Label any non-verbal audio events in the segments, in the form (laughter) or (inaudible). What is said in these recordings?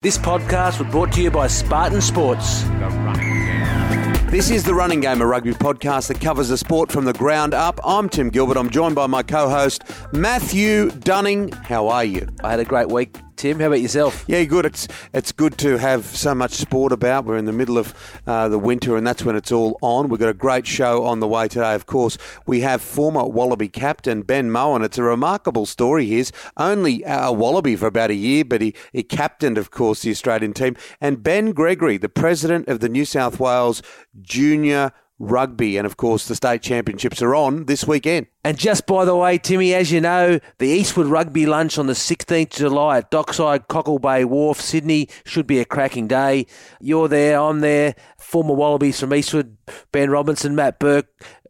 This podcast was brought to you by Spartan Sports. This is the Running Game, a rugby podcast that covers the sport from the ground up. I'm Tim Gilbert. I'm joined by my co-host Matthew Dunning. How are you? I had a great week, Tim. How about yourself? Yeah, good. It's it's good to have so much sport about. We're in the middle of uh, the winter, and that's when it's all on. We've got a great show on the way today. Of course, we have former Wallaby captain Ben Mowen. It's a remarkable story. His only a Wallaby for about a year, but he he captained, of course, the Australian team. And Ben Gregory, the president of the New South Wales Junior Rugby, and of course, the state championships are on this weekend. And just by the way, Timmy, as you know, the Eastwood Rugby Lunch on the 16th of July at Dockside Cockle Bay Wharf, Sydney, should be a cracking day. You're there, I'm there. Former Wallabies from Eastwood, Ben Robinson, Matt Burke,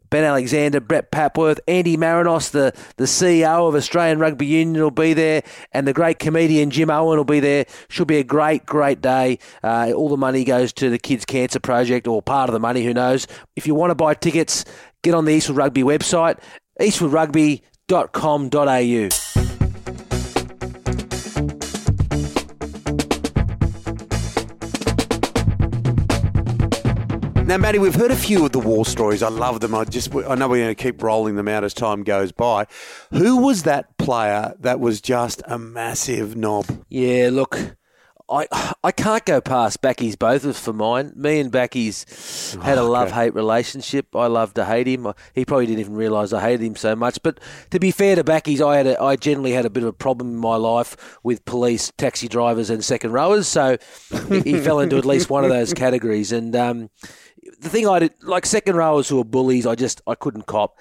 Ben Alexander, Brett Papworth, Andy Marinos, the, the CEO of Australian Rugby Union, will be there, and the great comedian Jim Owen will be there. Should be a great, great day. Uh, all the money goes to the Kids Cancer Project, or part of the money, who knows. If you want to buy tickets, get on the Eastwood Rugby website, eastwoodrugby.com.au. Now, Matty, we've heard a few of the war stories. I love them. I just, I know we're going to keep rolling them out as time goes by. Who was that player that was just a massive knob? Yeah, look, I I can't go past Bakkies both of us for mine. Me and Bakkies had a Oh, love hate relationship. I love to hate him. He probably didn't even realise I hated him so much. But to be fair to Bakkies, I had a, I generally had a bit of a problem in my life with police, taxi drivers, and second rowers. So he, he fell into at least one of those (laughs) categories. And um, the thing I did, like second rowers who were bullies, I just I couldn't cop.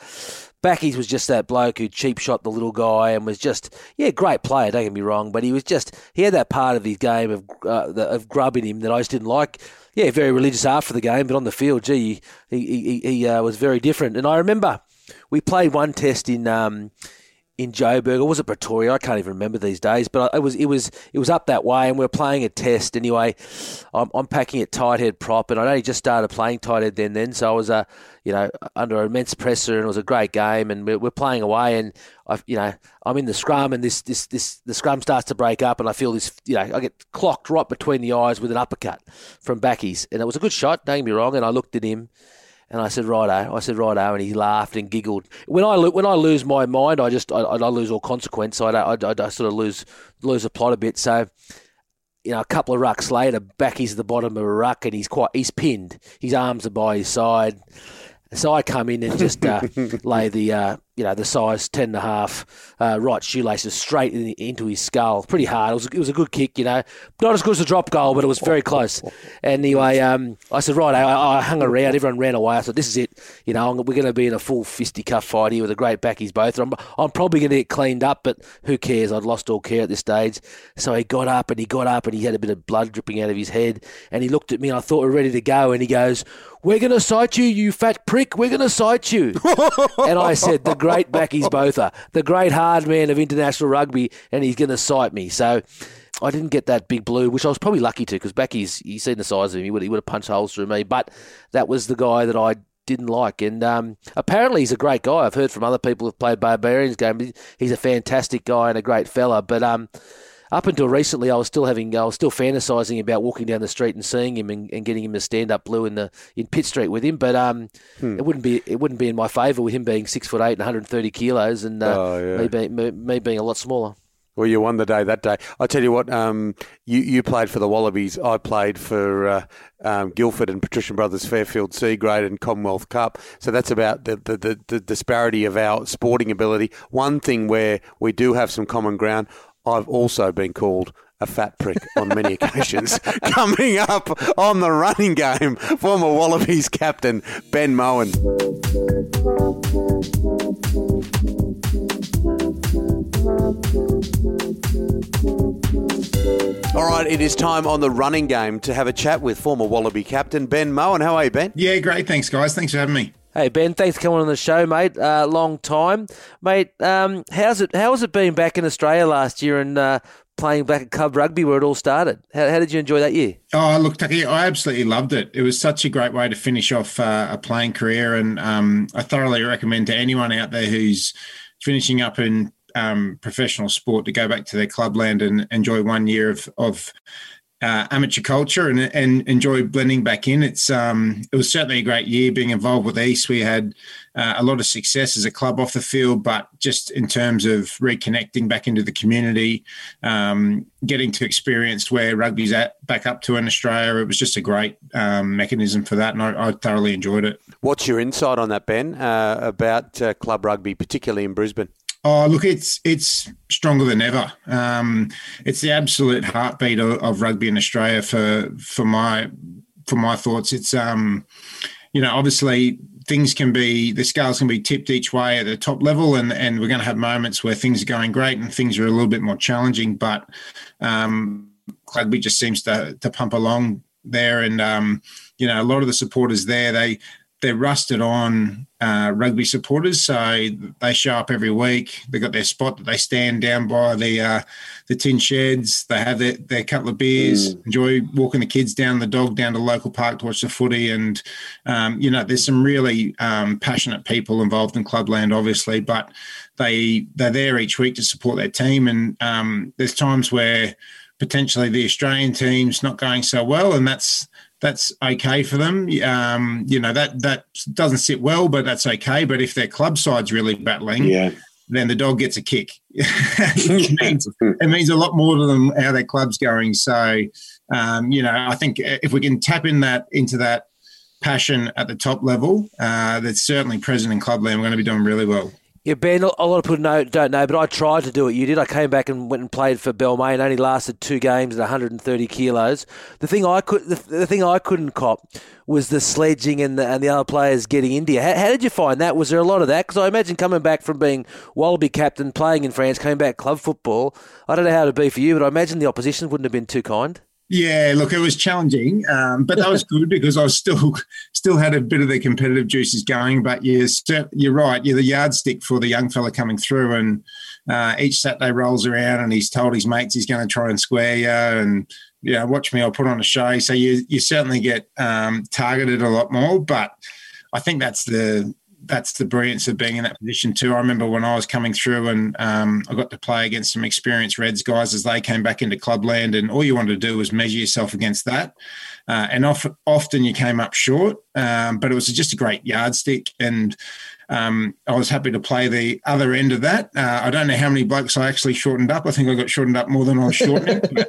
Bakkies was just that bloke who cheap shot the little guy and was just yeah great player. Don't get me wrong, but he was just he had that part of his game of uh, the, of grub in him that I just didn't like. Yeah, very religious after the game, but on the field, gee, he he, he, he uh, was very different. And I remember we played one test in. Um, in Joburg, or was it Pretoria? I can't even remember these days. But it was it was it was up that way, and we were playing a test anyway. I'm, I'm packing at tight head prop, and I only just started playing tight head then. Then, so I was uh, you know under immense pressure, and it was a great game, and we're, we're playing away, and I you know I'm in the scrum, and this this this the scrum starts to break up, and I feel this you know I get clocked right between the eyes with an uppercut from Bakkies, and it was a good shot. Don't get me wrong, and I looked at him. And I said, righto. I said, righto. And he laughed and giggled. When I lo- when I lose my mind, I just I, I lose all consequence. So I, I, I, I sort of lose lose the plot a bit. So you know, a couple of rucks later, Bakkies at the bottom of a ruck and he's quite he's pinned. His arms are by his side. So I come in and just uh, (laughs) lay the uh, you know the size ten and a half uh, right shoelaces straight in, into his skull. Pretty hard. It was it was a good kick, you know, not as good as a drop goal, but it was very close. (laughs) Anyway, um, I said right, I, I hung around. Everyone ran away. I said this is it. You know, I'm- we're going to be in a full fisticuff fight here with a great Bakkies Botha. I'm I'm probably going to get cleaned up, but who cares? I'd lost all care at this stage. So he got up and he got up and he had a bit of blood dripping out of his head. And he looked at me and I thought we are ready to go. And he goes, "We're going to sight you, you fat prick. We're going to sight you." (laughs) and I said, "The great (laughs) Bakkies Botha are the great hard man of international rugby, and he's going to sight me." So. I didn't get that big blue, which I was probably lucky to because Bakkies, he's seen the size of him. He would, he would have punched holes through me. But that was the guy that I didn't like. And um, apparently he's a great guy. I've heard from other people who've played Barbarians game. He's a fantastic guy and a great fella. But um, up until recently, I was still having, I was still fantasizing about walking down the street and seeing him and, and getting him to stand up blue in the in Pitt Street with him. But um, it wouldn't be it wouldn't be in my favour with him being six foot eight and 130 kilos and uh, Oh, yeah. me, being, me, me being a lot smaller. Well, you won the day that day. I tell you what, um, you you played for the Wallabies. I played for uh, um, Guildford and Patrician Brothers Fairfield C grade and Commonwealth Cup. So that's about the, the, the, the disparity of our sporting ability. One thing where we do have some common ground. I've also been called a fat prick on many (laughs) occasions. (laughs) Coming up on the running game, former Wallabies captain Ben Mowen. All right, it is time on the running game to have a chat with former Wallaby captain Ben Mowen. How are you, Ben? Yeah, great. Thanks, guys. Thanks for having me. Hey Ben, thanks for coming on the show, mate. Uh, long time, mate. Um, how's it? How has it been back in Australia last year and uh, playing back at club rugby where it all started? How, how did you enjoy that year? Oh, look, Tucky, I absolutely loved it. It was such a great way to finish off uh, a playing career, and um, I thoroughly recommend to anyone out there who's finishing up in um, professional sport to go back to their clubland and enjoy one year of, of uh, amateur culture and, and enjoy blending back in. It's um, it was certainly a great year being involved with East. We had uh, a lot of success as a club off the field, but just in terms of reconnecting back into the community, um, getting to experience where rugby's at back up to in Australia, it was just a great um, mechanism for that, and I, I, thoroughly enjoyed it. What's your insight on that, Ben, uh, about uh, club rugby, particularly in Brisbane? Oh, look, it's it's stronger than ever. Um, it's the absolute heartbeat of, of, rugby in Australia for for my for my thoughts. It's um, you know, obviously things can be the scales can be tipped each way at the top level, and and we're going to have moments where things are going great and things are a little bit more challenging. But um, rugby just seems to to pump along there, and um, you know, a lot of the supporters there they they're rusted on uh, rugby supporters, so they show up every week. They've got their spot that they stand down by the uh, the tin sheds. They have their, their couple of beers, mm. enjoy walking the kids down the dog down to the local park to watch the footy. And um, you know, there's some really um, passionate people involved in clubland, obviously, but they they're there each week to support their team. And um, there's times where potentially the Australian team's not going so well, and that's that's okay for them. Um, you know that that doesn't sit well, but that's okay. But if their club side's really battling, yeah. then the dog gets a kick. (laughs) it, (laughs) means, it means a lot more to them how their club's going. So, um, you know, I think if we can tap in that into that passion at the top level, uh, that's certainly present in clubland. We're going to be doing really well. Yeah, Ben, a lot of people know, don't know, but I tried to do it. You did. I came back and went and played for Balmain. Only lasted two games at 130 kilos. The thing I could, the, the thing I couldn't cop was the sledging and the, and the other players getting India. How, how did you find that? Was there a lot of that? Because I imagine coming back from being Wallaby captain, playing in France, coming back club football. I don't know how it'd be for you, but I imagine the opposition wouldn't have been too kind. Yeah, look, it was challenging, um, but that was (laughs) good because I was still still had a bit of the competitive juices going. But you're you're right. You're the yardstick for the young fella coming through, and uh, each Saturday rolls around, and he's told his mates he's going to try and square you, and you know, watch me, I'll put on a show. So you you certainly get um, targeted a lot more, but I think that's the that's the brilliance of being in that position too. I remember when I was coming through and um, I got to play against some experienced Reds guys as they came back into clubland, and all you wanted to do was measure yourself against that. Uh, and often you came up short, um, but it was just a great yardstick. And um, I was happy to play the other end of that. Uh, I don't know how many blokes I actually shortened up. I think I got shortened up more than I was shortening. (laughs)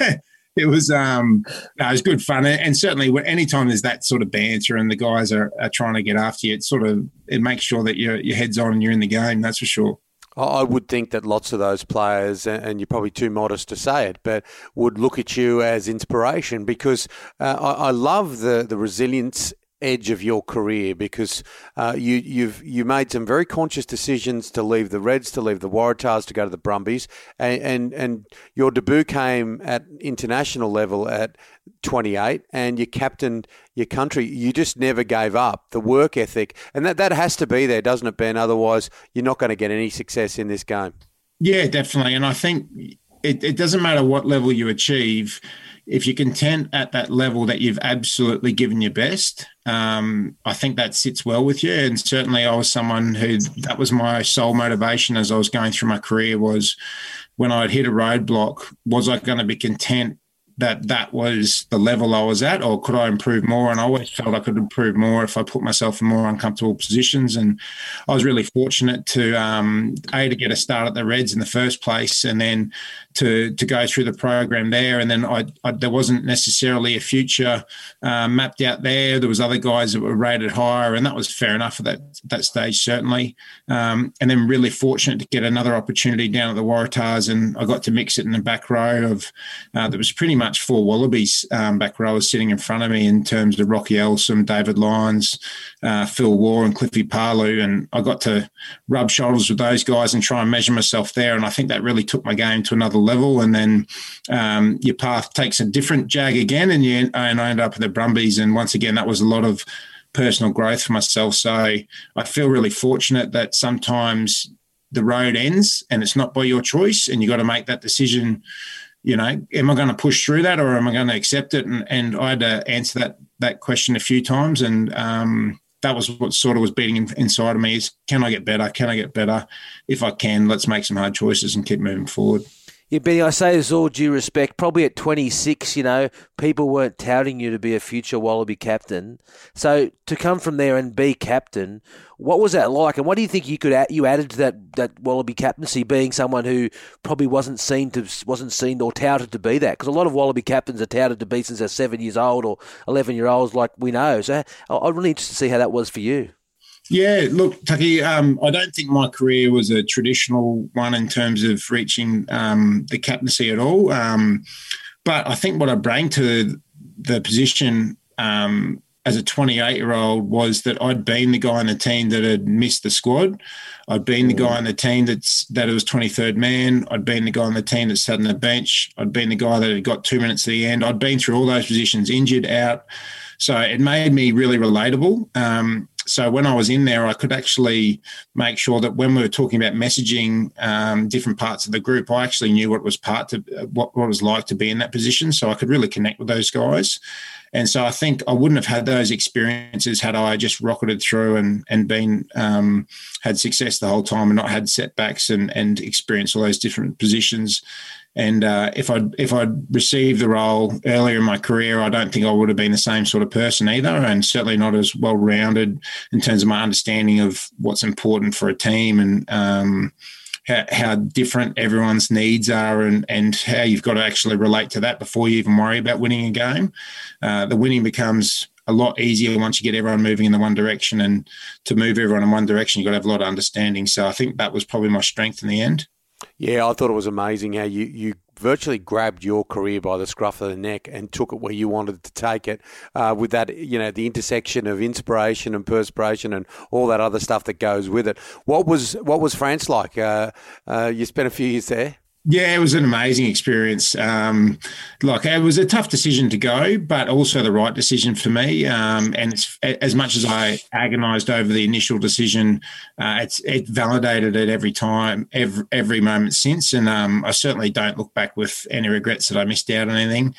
(laughs) it was um no, it was good fun. And certainly anytime there's that sort of banter and the guys are, are trying to get after you it sort of it makes sure that your your head's on and you're in the game that's for sure. I would think that lots of those players, and you're probably too modest to say it, but would look at you as inspiration because uh, I, love the, the resilience edge of your career because uh, you, you've you made some very conscious decisions to leave the Reds, to leave the Waratahs, to go to the Brumbies, and and, and your debut came at international level at 28, and you captained your country. You just never gave up the work ethic, and that that has to be there, doesn't it, Ben? Otherwise, you're not going to get any success in this game. Yeah, definitely, and I think it, it doesn't matter what level you achieve if you're content at that level that you've absolutely given your best, um, I think that sits well with you. And certainly, I was someone who that was my sole motivation as I was going through my career was when I'd hit a roadblock, was I going to be content that that was the level I was at, or could I improve more? And I always felt I could improve more if I put myself in more uncomfortable positions. And I was really fortunate to um, a to get a start at the Reds in the first place, and then to to go through the program there. And then I, I there wasn't necessarily a future uh, mapped out there. There was other guys that were rated higher, and that was fair enough at that that stage certainly. Um, and then really fortunate to get another opportunity down at the Waratahs, and I got to mix it in the back row of uh, that was pretty much four Wallabies um, back rowers sitting in front of me in terms of Rocky Elsom, David Lyons, uh, Phil Waugh, and Cliffy Palu. And I got to rub shoulders with those guys and try and measure myself there. And I think that really took my game to another level. And then um, your path takes a different jag again, and you and I end up at the Brumbies. And once again, that was a lot of personal growth for myself. So I feel really fortunate that sometimes the road ends and it's not by your choice and you got to make that decision you know, am I going to push through that or am I going to accept it? And, and I had to answer that that question a few times, and um, that was what sort of was beating inside of me: is can I get better? Can I get better? If I can, let's make some hard choices and keep moving forward. Yeah, Benny, I say this all due respect. Probably at 26, you know, people weren't touting you to be a future Wallaby captain. So to come from there and be captain, what was that like? And what do you think you could add, you added to that, that Wallaby captaincy, being someone who probably wasn't seen to wasn't seen or touted to be that? Because a lot of Wallaby captains are touted to be since they're seven years old or 11 year olds, like we know. So I'm really interested to see how that was for you. Yeah, look, Tucky, um, I don't think my career was a traditional one in terms of reaching um, the captaincy at all. Um, but I think what I bring to the position um, as a 28 year old was that I'd been the guy in the team that had missed the squad. I'd been the guy in the team that's that was 23rd man. I'd been the guy on the team that sat on the bench. I'd been the guy that had got two minutes at the end. I'd been through all those positions, injured, out. So it made me really relatable. Um, so when I was in there, I could actually make sure that when we were talking about messaging um, different parts of the group, I actually knew what was part to what, what it was like to be in that position. So I could really connect with those guys. And so I think I wouldn't have had those experiences had I just rocketed through and and been um, had success the whole time and not had setbacks and and experienced all those different positions. And uh, if I'd if I'd received the role earlier in my career, I don't think I would have been the same sort of person either, and certainly not as well rounded in terms of my understanding of what's important for a team and um, how, how, different everyone's needs are, and and how you've got to actually relate to that before you even worry about winning a game. Uh, the winning becomes a lot easier once you get everyone moving in the one direction, and to move everyone in one direction, you've got to have a lot of understanding. So I think that was probably my strength in the end. Yeah, I thought it was amazing how you, you virtually grabbed your career by the scruff of the neck and took it where you wanted to take it uh, with that, you know, the intersection of inspiration and perspiration and all that other stuff that goes with it. What was what was France like? Uh, uh, you spent a few years there. Yeah, it was an amazing experience. Um, like it was a tough decision to go, but also the right decision for me. Um, and as much as I agonised over the initial decision, uh, it validated it every time, every every moment since. And um, I certainly don't look back with any regrets that I missed out on anything.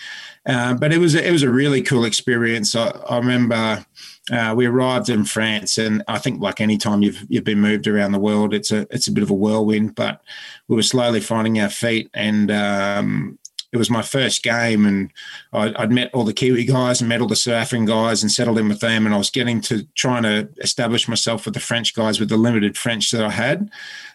Uh, but it was it was a really cool experience. I, I remember uh, we arrived in France, and I think like any time you've you've been moved around the world, it's a it's a bit of a whirlwind. But we were slowly finding our feet, and um, it was my first game, and I, would met all the Kiwi guys and met all the African guys, and settled in with them. And I was getting to trying to establish myself with the French guys with the limited French that I had,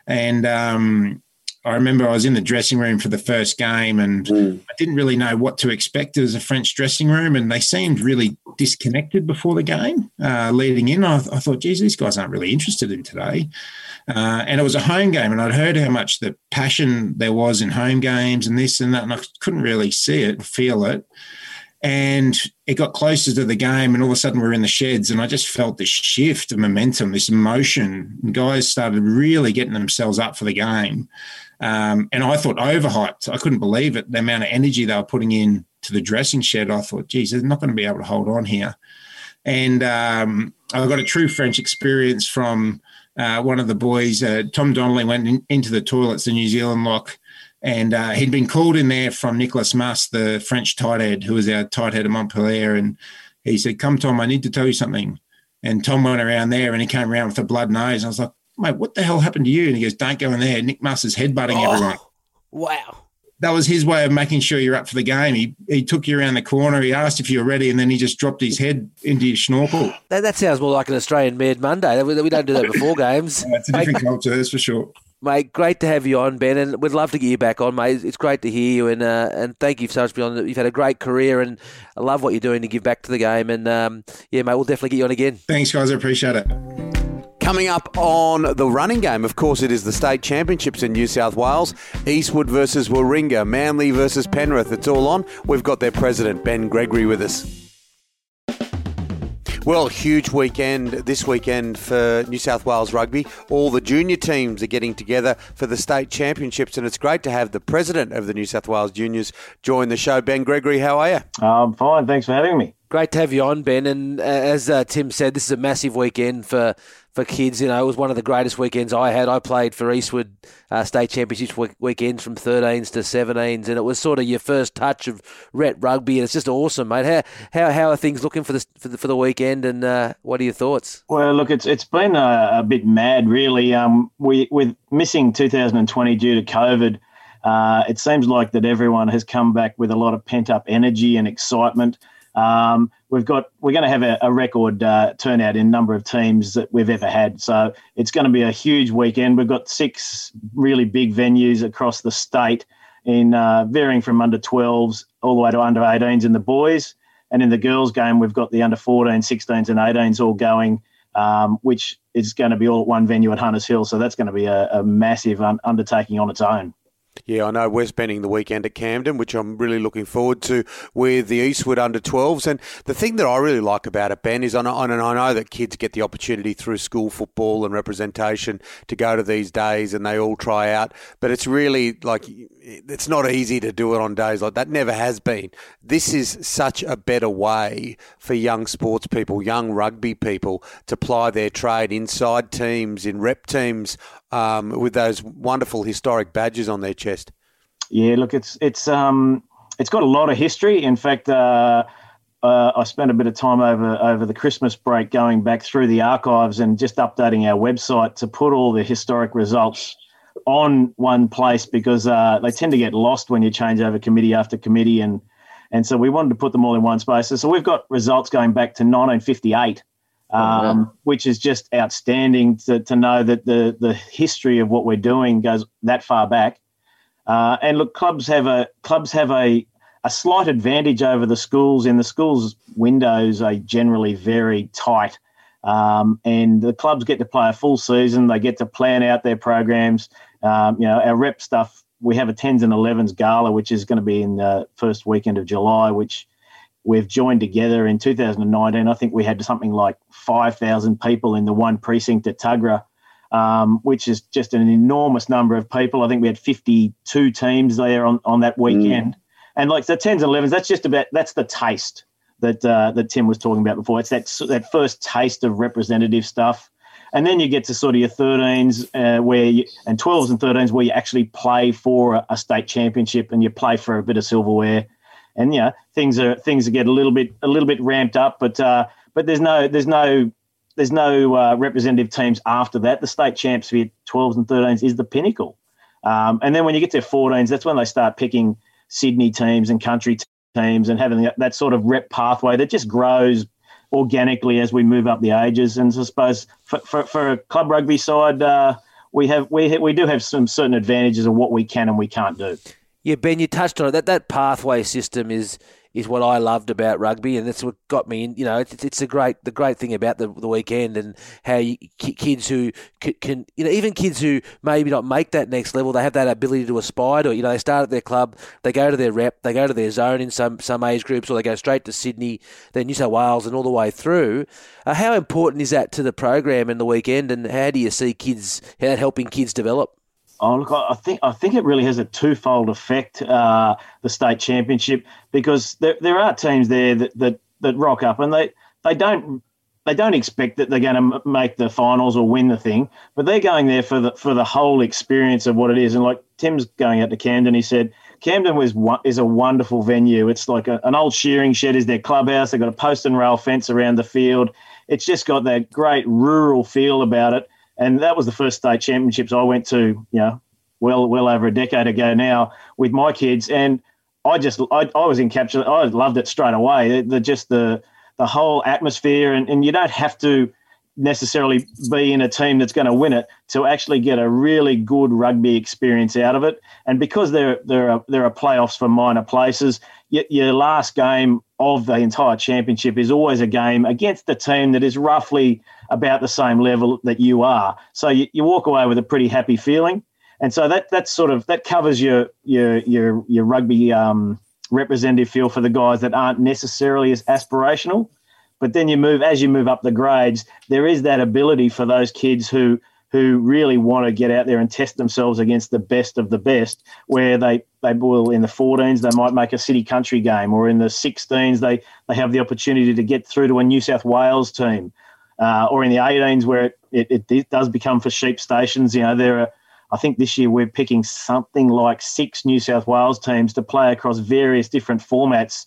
and um, I remember I was in the dressing room for the first game and mm. I didn't really know what to expect. It was a French dressing room and they seemed really disconnected before the game uh, leading in. I, I, thought, geez, these guys aren't really interested in today. Uh, and it was a home game and I'd heard how much the passion there was in home games and this and that, and I couldn't really see it, feel it. And it got closer to the game, and all of a sudden we're in the sheds, and I just felt this shift of momentum, this emotion. And guys started really getting themselves up for the game. Um, and I thought overhyped. I couldn't believe it. The amount of energy they were putting in to the dressing shed. I thought, geez, they're not going to be able to hold on here. And um, I got a true French experience from uh, one of the boys. Uh, Tom Donnelly went in, into the toilets, the New Zealand lock, and uh, he'd been called in there from Nicolas Mas, the French tight head, who was our tight head at Montpellier. And he said, Come, Tom, I need to tell you something. And Tom went around there and he came around with a blood nose. I was like, mate, what the hell happened to you? And he goes, don't go in there. Nick Mas is headbutting oh, everyone. Wow. That was his way of making sure you're up for the game. He he took you around the corner. He asked if you were ready, and then he just dropped his head into your snorkel. That, that sounds more like an Australian Mad Monday. We, we don't do that before games. (laughs) It's a different mate, culture, that's for sure. Mate, great to have you on, Ben, and we'd love to get you back on, mate. It's great to hear you, and uh, and thank you so much for being on. You've had a great career, and I love what you're doing to give back to the game. And um, yeah, mate, we'll definitely get you on again. Thanks, guys. I appreciate it. Coming up on the running game, of course, it is the state championships in New South Wales. Eastwood versus Warringah, Manly versus Penrith. It's all on. We've got their president, Ben Gregory, with us. Well, huge weekend this weekend for New South Wales rugby. All the junior teams are getting together for the state championships, and it's great to have the president of the New South Wales Juniors join the show. Ben Gregory, how are you? I'm fine. Thanks for having me. Great to have you on, Ben. And uh, as uh, Tim said, this is a massive weekend for for kids. You know, it was one of the greatest weekends I had. I played for Eastwood uh, State Championships week- weekends from 13s to 17s, and it was sort of your first touch of ret rugby, and it's just awesome, mate. How how, how are things looking for the for the, for the weekend, and uh, what are your thoughts? Well, look, it's it's been a, a bit mad, really. Um, we with missing 2020 due to COVID. Uh, it seems like that everyone has come back with a lot of pent up energy and excitement. Um, we've got we're going to have a, a record uh, turnout in number of teams that we've ever had. So it's going to be a huge weekend. We've got six really big venues across the state, in uh, varying from under 12s all the way to under 18s in the boys, and in the girls' game we've got the under 14s, 16s, and 18s all going. Um, which is going to be all at one venue at Hunters Hill. So that's going to be a, a massive un- undertaking on its own. Yeah, I know we're spending the weekend at Camden, which I'm really looking forward to with the Eastwood under 12s. And the thing that I really like about it, Ben, is I know, I know that kids get the opportunity through school football and representation to go to these days and they all try out. But it's really like, it's not easy to do it on days like that. Never has been. This is such a better way for young sports people, young rugby people to ply their trade inside teams, in rep teams um, with those wonderful historic badges on their chest. Yeah, look, it's it's um, it's got a lot of history. In fact, uh, uh, I spent a bit of time over over the Christmas break going back through the archives and just updating our website to put all the historic results on one place because uh, they tend to get lost when you change over committee after committee and and so we wanted to put them all in one space. So we've got results going back to 1958 um, which is just outstanding to, to know that the the history of what we're doing goes that far back. Uh, and look, clubs have a clubs have a a slight advantage over the schools. In the schools, windows are generally very tight, um, and the clubs get to play a full season. They get to plan out their programs. Um, you know, our rep stuff. We have a tens and elevens gala, which is going to be in the first weekend of July, which we've joined together in 2019. I think we had something like 5,000 people in the one precinct at Tuggerah, um, which is just an enormous number of people. I think we had 52 teams there on, on that weekend. Mm. And like the 10s and 11s, that's just about, that's the taste that uh, that Tim was talking about before. It's that, that first taste of representative stuff. And then you get to sort of your 13s uh, where you, and 12s and 13s where you actually play for a, a state championship and you play for a bit of silverware and yeah, things are things get a little bit a little bit ramped up, but uh, but there's no there's no there's no uh, representative teams after that. The state champs for 12s and 13s is the pinnacle, um, and then when you get to 14s, that's when they start picking Sydney teams and country teams and having that, that sort of rep pathway that just grows organically as we move up the ages. And I suppose for, for, for a club rugby side, uh, we have we we do have some certain advantages of what we can and we can't do. Yeah, Ben, you touched on it. That that pathway system is is what I loved about rugby, and that's what got me in. You know, it's, it's a great the great thing about the, the weekend and how you, kids who can, can, you know even kids who maybe not make that next level, they have that ability to aspire to. You know, they start at their club, they go to their rep, they go to their zone in some some age groups, or they go straight to Sydney, then New South Wales, and all the way through. Uh, how important is that to the program and the weekend, and how do you see kids how that helping kids develop? Oh, look, I think I think it really has a twofold effect. Uh, the state championship because there, there are teams there that, that that rock up and they they don't they don't expect that they're going to make the finals or win the thing, but they're going there for the for the whole experience of what it is. And like Tim's going out to Camden, he said Camden was is a wonderful venue. It's like a, an old shearing shed is their clubhouse. They've got a post and rail fence around the field. It's just got that great rural feel about it and that was the first state championships I went to, you know, well well over a decade ago now with my kids, and I just I, I was encapsulated. I loved it straight away. The, the just the the whole atmosphere, and, and you don't have to necessarily be in a team that's going to win it to actually get a really good rugby experience out of it. And because there there are there are playoffs for minor places, your, last game of the entire championship is always a game against a team that is roughly about the same level that you are. So you, you walk away with a pretty happy feeling. And so that that's sort of that covers your your your your rugby um, representative feel for the guys that aren't necessarily as aspirational. But then you move as you move up the grades, there is that ability for those kids who who really want to get out there and test themselves against the best of the best, where they, they will in the 14s, they might make a city country game, or in the 16s, they, they have the opportunity to get through to a New South Wales team, uh, or in the 18s, where it, it, it, does become for sheep stations. You know, there are, I think this year we're picking something like six New South Wales teams to play across various different formats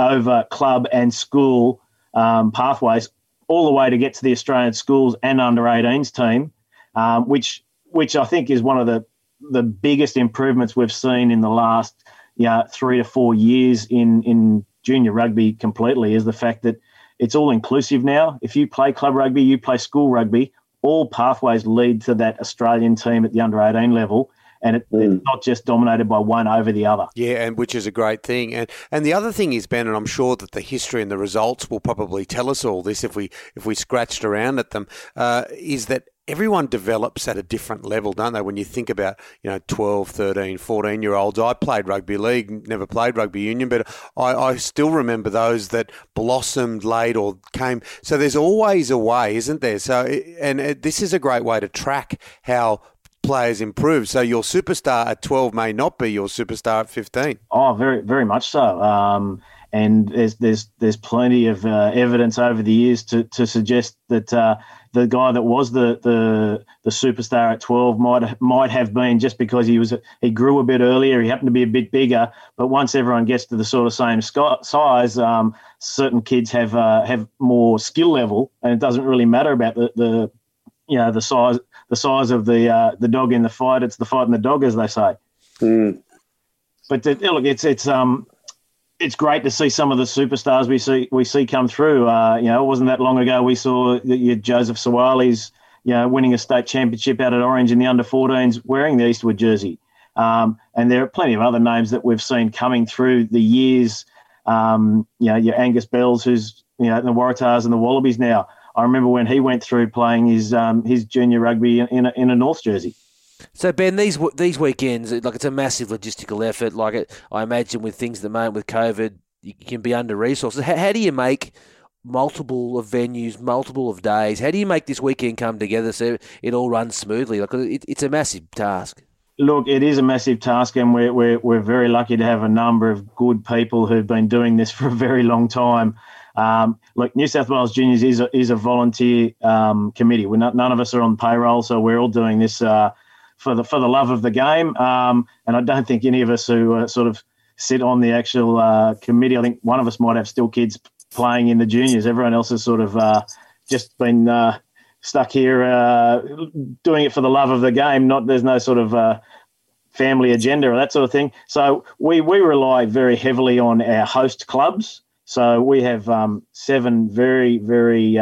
over club and school um, pathways, all the way to get to the Australian schools and under 18s team um, which which I think is one of the the biggest improvements we've seen in the last yeah three to four years in in junior rugby completely is the fact that it's all inclusive now. If you play club rugby, you play school rugby, all pathways lead to that Australian team at the under 18 level. And it, mm. it's not just dominated by one over the other. Yeah, and which is a great thing. And and the other thing is Ben, and I'm sure that the history and the results will probably tell us all this if we if we scratched around at them, uh, is that everyone develops at a different level, don't they? When you think about, you know, 12, 13, 14 year olds. I played rugby league, never played rugby union, but I, I, still remember those that blossomed late or came. So there's always a way, isn't there? So, and this is a great way to track how players improve. So your superstar at 12 may not be your superstar at 15. Oh, very, very much so. Um, and there's there's there's plenty of uh, evidence over the years to, to suggest that uh, the guy that was the, the the superstar at 12 might might have been just because he was he grew a bit earlier. He happened to be a bit bigger. But once everyone gets to the sort of same size um, certain kids have uh, have more skill level. And it doesn't really matter about the, the you know the size the size of the uh, the dog in the fight. It's the fight in the dog as they say. Mm. but the, look it's it's um it's great to see some of the superstars we see we see come through. Uh, you know, it wasn't that long ago we saw you Joseph Suaalii's, you know, winning a state championship out at Orange in the under 14s wearing the Eastwood jersey. Um, and there are plenty of other names that we've seen coming through the years. Um, you know, your Angus Bells, who's you know in the Waratahs and the Wallabies now. I remember when he went through playing his um, his junior rugby in a, in a North jersey. So Ben, these these weekends, like it's a massive logistical effort. Like it, I imagine with things at the moment with COVID, you can be under resources. How, how do you make multiple of venues, multiple of days? How do you make this weekend come together so it all runs smoothly? Like it, it's a massive task. Look, it is a massive task, and we're, we're, we're very lucky to have a number of good people who've been doing this (laughs) for a very long time. Um, look, New South Wales Juniors is a, is a volunteer um, committee. We're not, none of us are on payroll, so we're all doing this uh, for the for the love of the game. Um, and I don't think any of us who uh, sort of sit on the actual uh, committee. I think one of us might have still kids playing in the juniors. Everyone else has sort of uh, just been uh, stuck here uh, doing it for the love of the game. Not there's no sort of uh, family agenda or that sort of thing. So we we rely very heavily on our host clubs. So we have um, seven very very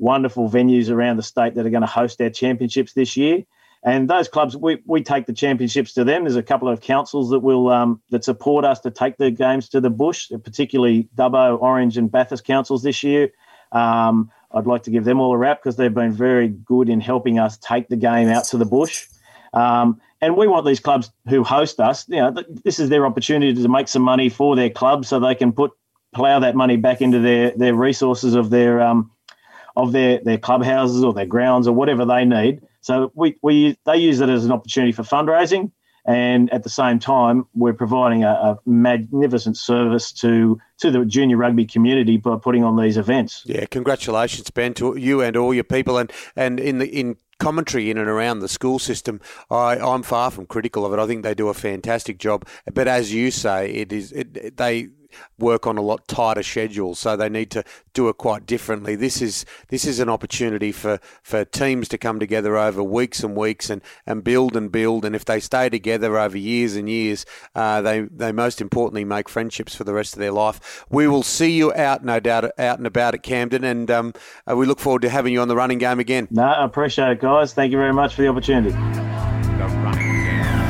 wonderful venues around the state that are going to host our championships this year. And those clubs, we, we take the championships to them. There's a couple of councils that will um, that support us to take the games to the bush, particularly Dubbo, Orange, and Bathurst councils this year. Um, I'd like to give them all a wrap because they've been very good in helping us take the game out to the bush. Um, and we want these clubs who host us, you know, this is their opportunity to make some money for their club so they can put plough that money back into their their resources of their um, of their their clubhouses or their grounds or whatever they need. So we, we they use it as an opportunity for fundraising, and at the same time, we're providing a, a, magnificent service to to the junior rugby community by putting on these events. Yeah, congratulations, Ben, to you and all your people, and and in the in commentary in and around the school system, I, I'm far from critical of it. I think they do a fantastic job. But as you say, it is it, they work on a lot tighter schedules, so they need to do it quite differently. This is this is an opportunity for, for teams to come together over weeks and weeks and, and build and build. And if they stay together over years and years, uh, they they most importantly make friendships for the rest of their life. We will see you out, no doubt, out and about at Camden, and um, uh, we look forward to having you on the running game again. No, I appreciate it, guys. Thank you very much for the opportunity.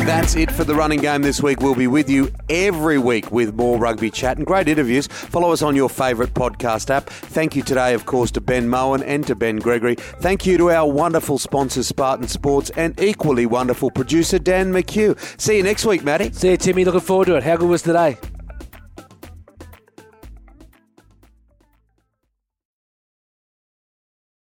That's it for the running game this week. We'll be with you every week with more rugby chat and great interviews. Follow us on your favourite podcast app. Thank you today, of course, to Ben Mowen and to Ben Gregory. Thank you to our wonderful sponsors, Spartan Sports, and equally wonderful producer, Dan McHugh. See you next week, Matty. See you, Timmy. Looking forward to it. How good was today?